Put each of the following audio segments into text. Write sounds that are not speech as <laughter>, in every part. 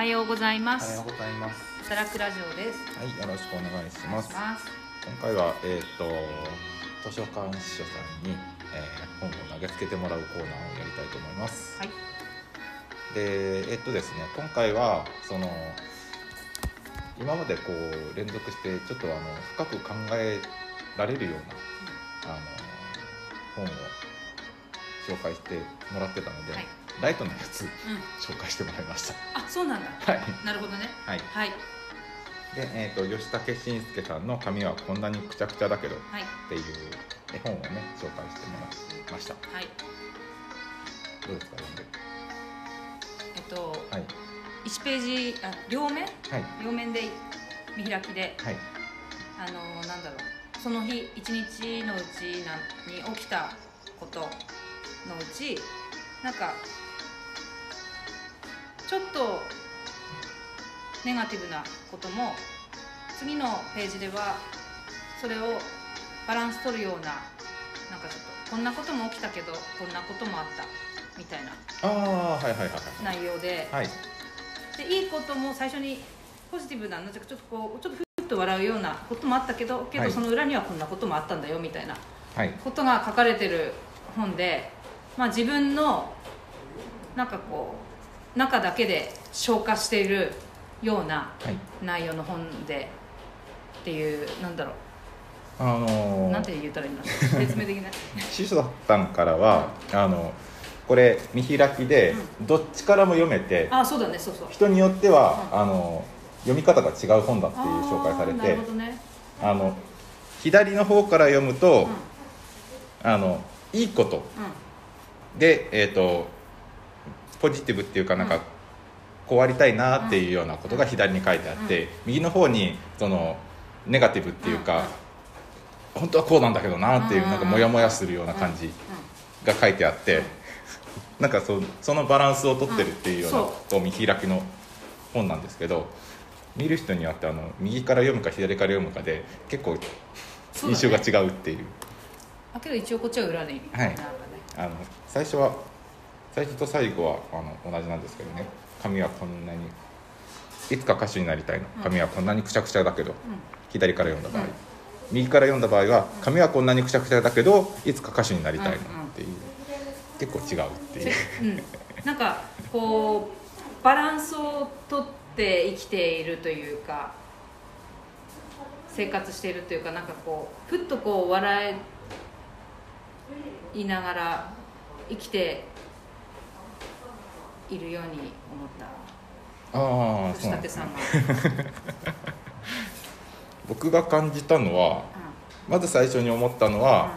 はようございまおはよすうございます。働くラジオですはい、よろしくお願いします。します今回はえっ、と図書館司書さんに、えー本を投げつけてもらうコーナーをやりたいと思います。はいで、えっ、とですね、今回はその今までこう連続してちょっとあの深く考えられるようなあの本を紹介してもらってたので、はい。ライトなやつうん。紹介してもらいました。あそうなんだ。はい。なるほどね。はい。はい。で、えー、と吉武慎介さんの「髪はこんなにくちゃくちゃだけど」っはい。ていう絵本をね紹介してもらいました。はい。どうですか読んで？えっとはい。1ページあ両面？はい。両面で見開きではい。あのなんだろう。その日一日のうちなに起きたことのうちなんかちょっとネガティブなことも次のページではそれをバランス取るようななんかちょっとこんなことも起きたけどこんなこともあったみたいな内容ではい。でいいことも最初にポジティブなのちょっとこうちょっとふっと笑うようなこともあったけどけはい。どその裏にはこんなこともあったんだよみたいなはい。ことが書かれてる本で、まあ、自分のなんかこう中だけで消化しているようなはい。内容の本でっていうなんだろあのー。うなんて言ったらいいの説明できない。<laughs> 司書さんからはあのこれ見開きでどっちからも読めてあそうだねそうそう。人によってはうん。あの読み方が違う本だっていう紹介されてるほどね。あの左の方から読むとうん。あのいいことで、えー、とポジティブっていうかなんか、うん。こうありたいなっていうようなことが左に書いてあって、右の方にそのネガティブっていうか、本当はこうなんだけどなっていううん。なんかモヤモヤするような感じが書いてあって、うん。なんかそそのバランスを取ってるっていうようなうん。こう見開きの本なんですけど見る人によってあの右から読むか左から読むかで結構印象が違うっていう。あけど一応こっちは裏に。はい。あの最初は最初と最後はあの同じなんですけどね。髪はこんなにいつか歌手になりたいの。うん。髪はこんなにくちゃくちゃだけど、う左から読んだ場合、うん。右から読んだ場合は髪はこんなにくちゃくちゃだけどいつか歌手になりたいの。っていう、結構違うっていう。せうん、なんかこうバランスをとって生きているというか生活しているというかなんかこうふっとこう笑いながら生きているように思った。ああそうなんですね。<laughs> 僕が感じたのはまず最初に思ったのは、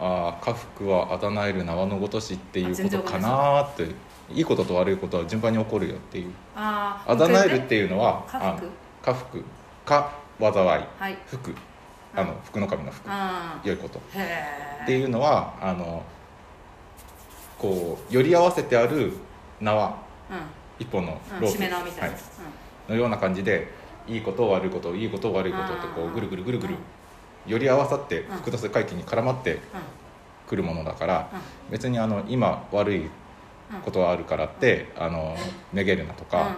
ああ家福はあだなえる縄のごとしっていうことかなーっていいことと悪いことは順番に起こるよっていう。ああだなえるっうていうのは家福あ家災い。はい。福。あの福の神の福。あ良いこと。っていうのはあのこうより合わせてある縄。うん。一本のうん、ロープ、はい。のような感じでいいこと悪いこといいこと悪いことってこうぐるぐるぐるぐるうん。より合わさってうん。複雑回帰に絡まってうん。くるものだからうん。別にあの今悪いうんことがあるからってあのめげるなとか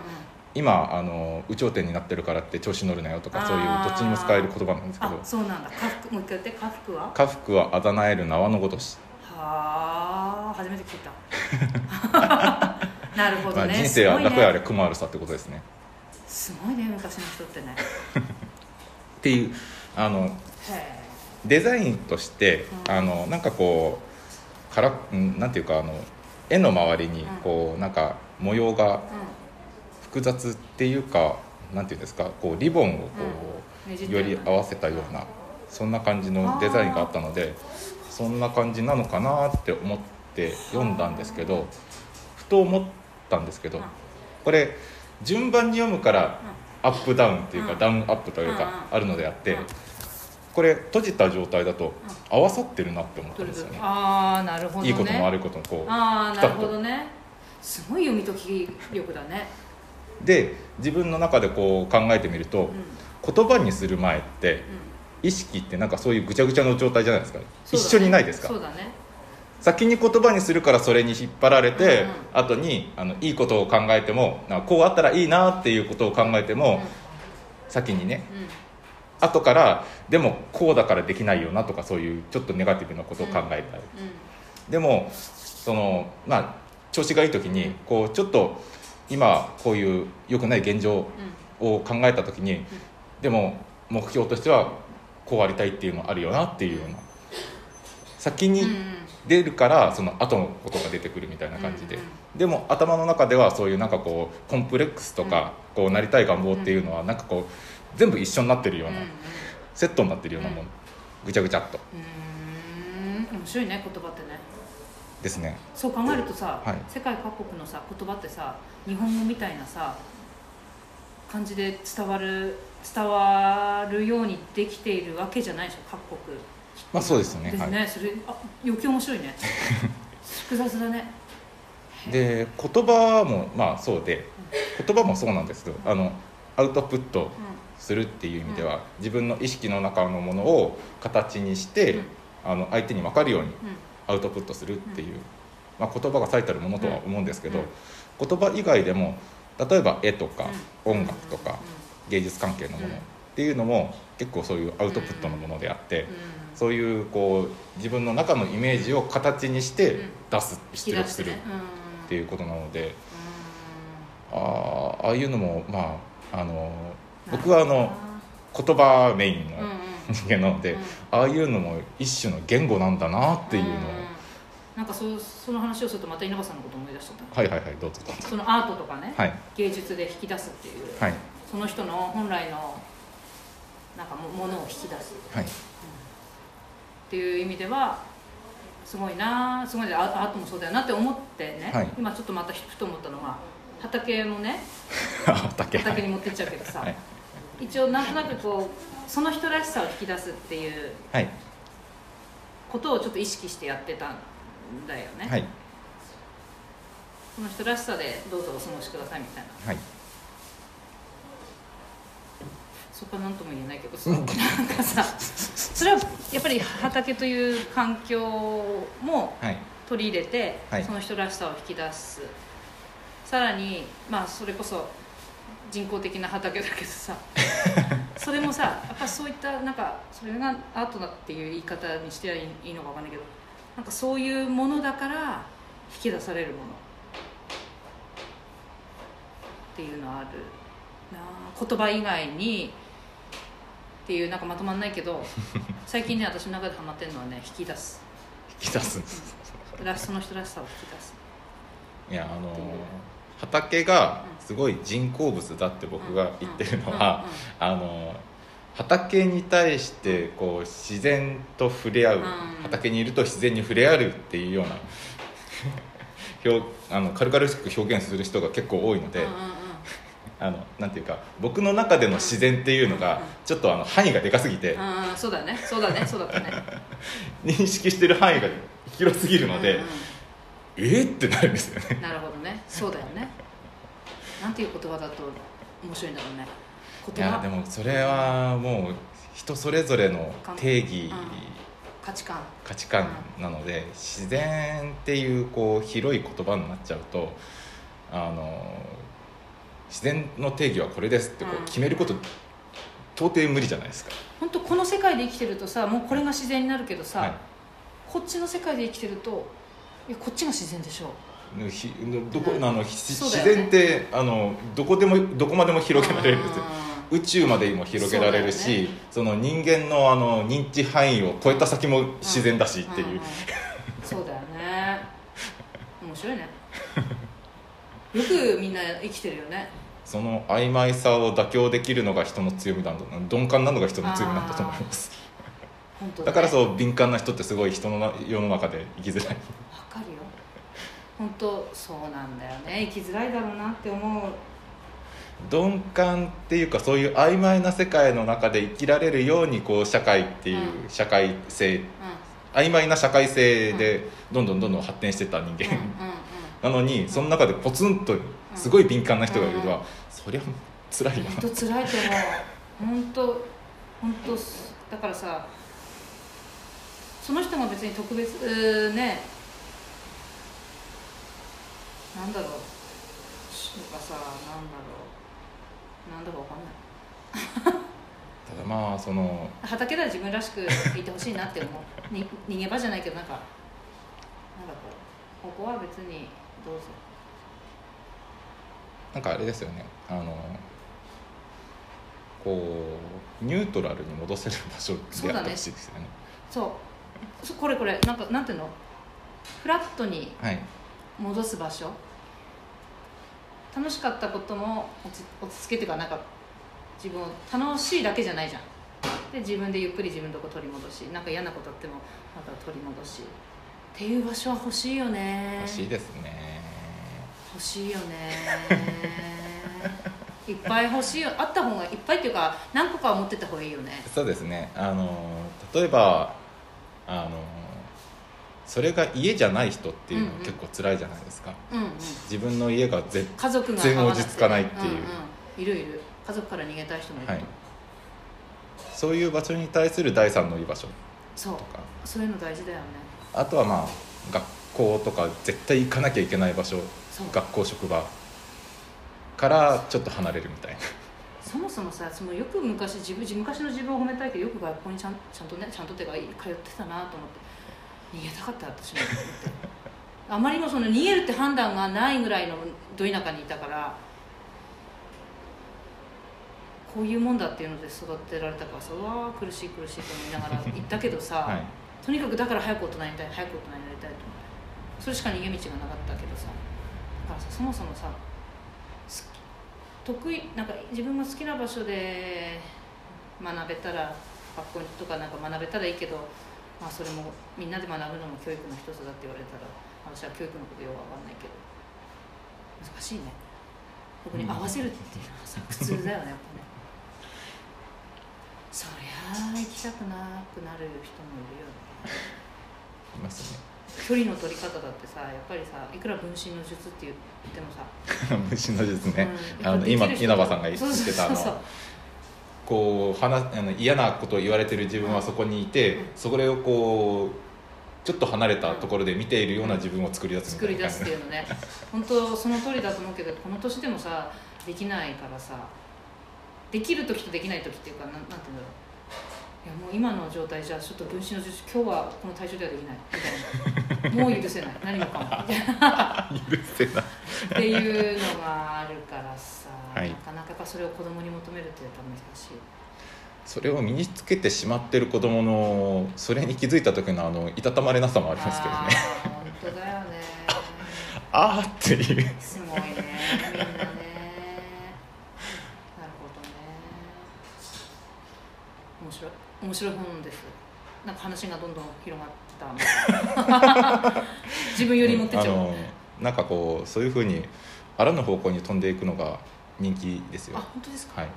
今あの有頂天になってるからって調子乗るなよとかそういうどっちにも使える言葉なんですけど。あそうなんだ。家福もう一回言って家福は？家福はあだなえる縄のごとし、はあ初めて聞いた。<laughs> なるほどまあ、ね人生は楽やあれもあるさってことですね。すごいね昔の人ってね。<laughs> っていうあのデザインとして、うん。あのなんかこうからんなんていうかあの絵の周りにうん。こうなんか模様がう複雑っていうかなんていうんですかこうリボンをこう、ねじったより合わせたようなそんな感じのデザインがあったのでそんな感じなのかなって思って読んだんですけどふと思ったんですけどうん。これ順番に読むからアップダウンっていうかうん。ダウンアップといううん。かあるのであってうん。これ閉じた状態だと合わさってるなって思ったんですよね。ああなるほどね。いいことも悪いこともこうああなるほどね。すごい読み解き力だね。で自分の中でこう考えてみると、うん。言葉にする前ってうん意識ってなんかそういうぐちゃぐちゃの状態じゃないですか。ね。一緒にないですか。そうだね。先に言葉にするからそれに引っ張られて、うん後にあのいいことを考えてもこうあったらいいなっていうことを考えても、先にね。うん。後からでもこうだからできないよなとかそういうちょっとネガティブなことを考えたり、でもそのまあ調子がいい時にこうちょっと今こういう良くない現状を考えた時に、でも目標としてはこうありたいっていうのあるよなっていうような。先に出るからその後のことが出てくるみたいな感じで、でも頭の中ではそういうなんかこうコンプレックスとか、こうなりたい願望っていうのはなんかこう全部一緒になってるような、セットになってるようなもの、ぐちゃぐちゃっと。うーん。面白いね言葉ってね。ですね。そう考えるとさ、はい。世界各国のさ言葉ってさ日本語みたいなさ感じで伝わる伝わるようにできているわけじゃないでしょ？各国。まあそうですよね。ですね、それあ余計面白いね。<laughs> 複雑だね。で言葉もまあそうで言葉もそうなんですけどあのアウトプットうするっていう意味では、自分の意識の中のものを形にして、うん。あの相手に分かるようにんうん。アウトプットするっていう、まあ、言葉が最たるものとは思うんですけど、うん。言葉以外でも例えば絵とかうん。音楽とか芸術関係のものうん。っていうのも結構そういうアウトプットのものであって、うん。そういうこう自分の中のイメージを形にしてうん。出す、引出力するっていうことなので、うあーああいうのもまああのん僕はあの言葉メインの人間なので、うんああいうのも一種の言語なんだなっていうのを、んなんかそうその話をするとまた稲葉さんのこと思い出しちゃった。はいはいはいどうぞ。そのアートとかね、はい。芸術で引き出すっていう、はい。その人の本来のなんかもものを引き出す。はい。っていう意味ではすごいなすごいねアアートもそうだよなって思ってね、はい。今ちょっとまたふと思ったのが畑もね <laughs> 畑。畑に持ってっちゃうけどさ、はい。一応なんとなくこうその人らしさを引き出すっていうはい。ことをちょっと意識してやってたんだよね、はい。その人らしさでどうぞお過ごしくださいみたいな。はい。そこは何とも言えないけどさなんかさ <laughs> それはやっぱり畑という環境もはい。取り入れて、はい。その人らしさを引き出す。さらにまあそれこそ人工的な畑だけどさ <laughs> それもさやっぱそういったなんかそれがアートだっていう言い方にしてはいいいのか分かんないけどなんかそういうものだから引き出されるもの。っていうのはある。なあ言葉以外に。っていうなんかまとまんないけど <laughs> 最近ね私の中でハマってるのはね引き出す。引き出す。んですらその人らしさを引き出す。いやあの畑がすごい人工物だって僕が言ってるのはあの畑に対してこう自然と触れ合う、うん。畑にいると自然に触れ合うっていうような <laughs> 表あの軽々しく表現する人が結構多いので、うんうんうん。<laughs> あのなんていうか僕の中での自然っていうのがちょっとあの範囲がでかすぎて、うんうんそうだね。そうだね。そうだったね。<laughs> 認識してる範囲が広すぎるので、うんうん。えーってなるんですよね。なるほどね。そうだよね。なんていう言葉だと面白いんだろうね。い言葉やでもそれはもう人それぞれの定義、うん。価値観。価値観なので自然っていうこう広い言葉になっちゃうとあの自然の定義はこれですってこうん。う決めること到底無理じゃないですか、本当この世界で生きてるとさもうこれが自然になるけどさ、はい。こっちの世界で生きてるといやこっちが自然でしょ。ひどこうん。あのひ自然ってあのどこでもどこまでも広げられるんですよ宇宙までも広げられるしそ,、の人間のあの認知範囲を超えた先も自然だしっていう、そうだよね。面白いね。<laughs> よくみんな生きてるよね。その曖昧さを妥協できるのが人の強みなんだな。鈍感なのが人の強みなんだと思います。だからうそう敏感な人ってすごい人のな世の中で生きづらい。分かるよ。本当そうなんだよね。生きづらいだろうなって思う鈍感っていうかそういう曖昧な世界の中で生きられるようにこう社会っていううん。社会性、う曖昧な社会性でどんどんどんどん発展してった人間、<laughs> なのにその中でポツンとすごい敏感な人がいるのは、そりゃ辛いよな本当辛いと思う。本当本当だからさその人が別に特別ねなんだろう。とかさなんだろうなんだかわかんない。ただまあその畑では自分らしくいてほしいなって思う。<laughs> に逃げ場じゃないけどなんかなんかこう。ここは別にどうぞ。なんかあれですよね。あのこうニュートラルに戻せる場所であってほしいですよね。そう。そこれこれ。なんかなんていうの？フラットにはい。戻す場所？楽しかったことも落ち着けてかなんか自分を楽しいだけじゃないじゃん。で自分でゆっくり自分のとこ取り戻しなんか嫌なことあってもまた取り戻し。っていう場所は欲しいよね。欲しいですね。欲しいよね。いっぱい欲しいよ。あった方がいっぱいっていうか何個かは持ってた方がいいよね。そうですね。あの例えばあのそれが家じゃない人っていうのは結構辛いじゃないですか、うんうん自分の家がぜ家族が全落ち着かないっていう。うんうん。いるいる。家族から逃げたい人もいる、はい。そういう場所に対する第三の居場所。そう。とか。そういうの大事だよね。あとはまあ学校とか絶対行かなきゃいけない場所。学校職場。からちょっと離れるみたいな。そもそもさそのよく昔自分昔の自分を褒めたいけどよく学校にちゃんちゃんとねちゃんとっていうか通ってたなと思って。逃げたかった私もあまりにもその逃げるって判断がないぐらいのど田舎にいたからこういうもんだっていうので育てられたからさうわー苦しい苦しいと思いながら行ったけどさ、<laughs> はい。とにかくだから早く大人になりたい早く大人になりたいと思って。それしか逃げ道がなかったけどさだからさそもそもさす得意なんか自分が好きな場所で学べたら学校とかなんか学べたらいいけど、まあ、それもみんなで学ぶのも教育の一つだって言われたら私は教育のことよくわかんないけど。難しいね。僕に合わせるっていうのはさ <laughs> 苦痛だよねやっぱね。そりゃあ行きたくなくなる人もいるよね。いますね。距離の取り方だってさやっぱりさいくら分身の術って言ってもさ、<laughs> 虫の術ね、うん。あの今稲葉さんが言ってたあのこう話あの嫌なことを言われてる自分はそこにいて、うん。それをこうちょっと離れたところで見ているような自分を作り出すみ作り出すっていうのね。本当その通りだと思うけどこの年でもさできないからさできる時とできない時っていうかなんなんていうんだろう。いやもう今の状態じゃちょっと分身の術今日はこの対象ではできない。みたいな。もう許せない。何もかも。<laughs> 許せない。っていうのがあるからさ、はい。なかなかそれを子供に求めるってやっぱ難しいそれを身につけてしまってる子供のそれに気づいた時のあのいたたまれなさもありますけどね。本当だよね。<laughs> ああっていう。すごいね。みんなね。なるほどね。面白い。面白い本です。なんか話がどんどん広がった <laughs> 自分より持ってっちゃう。あのなんかこうそういうふうにあらぬ方向に飛んでいくのが人気ですよ。あ本当ですか？はい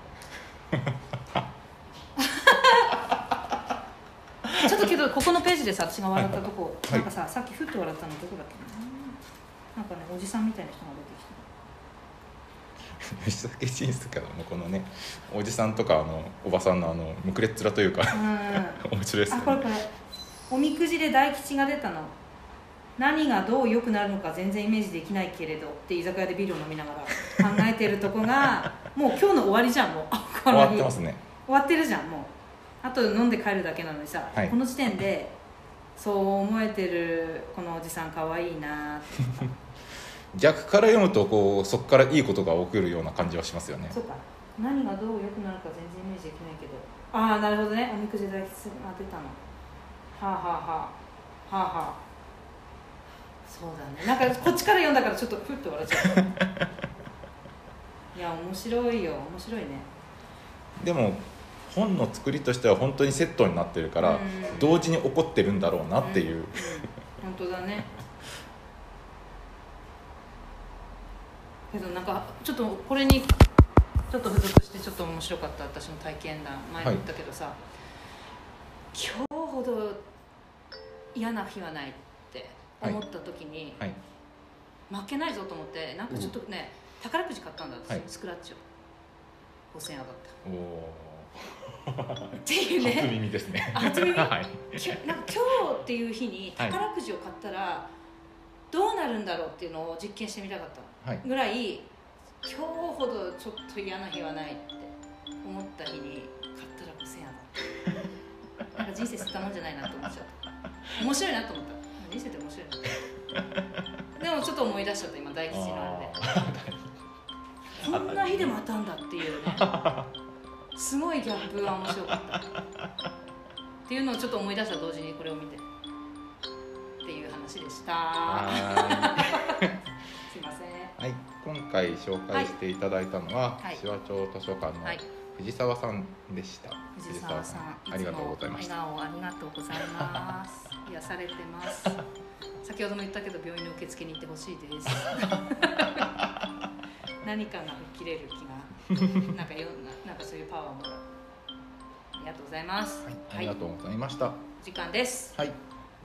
ちょっとけどここのページでさ私が笑ったとこ、はい。なんかささっきふっと笑ったのどこだっけななんかねおじさんみたいな人が出てき吉崎ジンスからのこのねおじさんとかあのおばさんのあのむくれっ面というか面白いですよね。あこれこれおみくじで大吉が出たの。何がどう良くなるのか全然イメージできないけれどって居酒屋でビールを飲みながら考えてるとこがもう今日の終わりじゃんもう。終わってますね。終わってるじゃんもうあと飲んで帰るだけなのにさ、はい。この時点でそう思えてるこのおじさんかわいいな。っ <laughs> て逆から読むとこうそこからいいことが起きるような感じはしますよね。そうか。何がどう良くなるか全然イメージできないけど。ああなるほどね。おみくじ大吉が出たの。はあはあはあ。はあはあ。そうだね。なんかこっちから読んだからちょっとふっと笑っちゃった。<laughs> いや面白いよ。面白いね。でも本の作りとしては本当にセットになってるから、うん。同時に起こってるんだろうなっていう、んん。本当だね。けどなんかちょっとこれにちょっと付属してちょっと面白かった私の体験談前も言ったけどさ、今日ほど嫌な日はないって思った時に、はい。負けないぞと思ってなんかちょっとね、宝くじ買ったんだ私、はい。スクラッチを。5000円当たっおたっていうお初ね耳ですね。あ初耳。はい。きなんか今日っていう日にはい。宝くじを買ったらどうなるるんだろうっていうのを実験してみたかったはい。ぐらい今日ほどちょっと嫌な日はないって思った日に買ったら5000円当たったなんか人生捨てたもんじゃないなって思っちゃった。面白いなと思った。人生って面白いなでもちょっと思い出しちゃった今大吉のあれで。あ <laughs> こんな日でも当たんだっていうねすごいギャップが面白かった。っていうのをちょっと思い出した同時にこれを見て。っていう話でした。は <laughs> すいません。いはい。今回紹介していただいたのは、はい。手話町図書館のはい。藤沢さんでした、藤沢さんありがとうございましたありがとうございます。<laughs> 癒されてます。先ほども言ったけど病院の受付に行ってほしいです。<laughs> 何かが吹っ切れる気がなんかよななんかそういうパワーをもらうありがとうございます。はい、ありがとうございました。時間です。はい、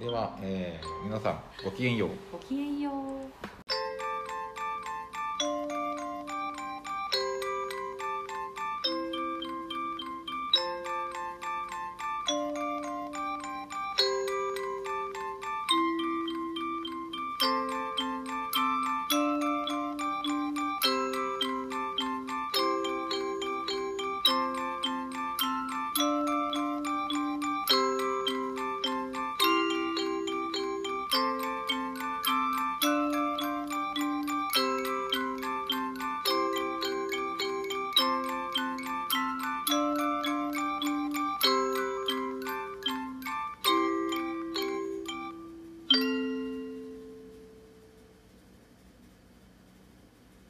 では、えー皆さんごきげんよう。ごきげんよう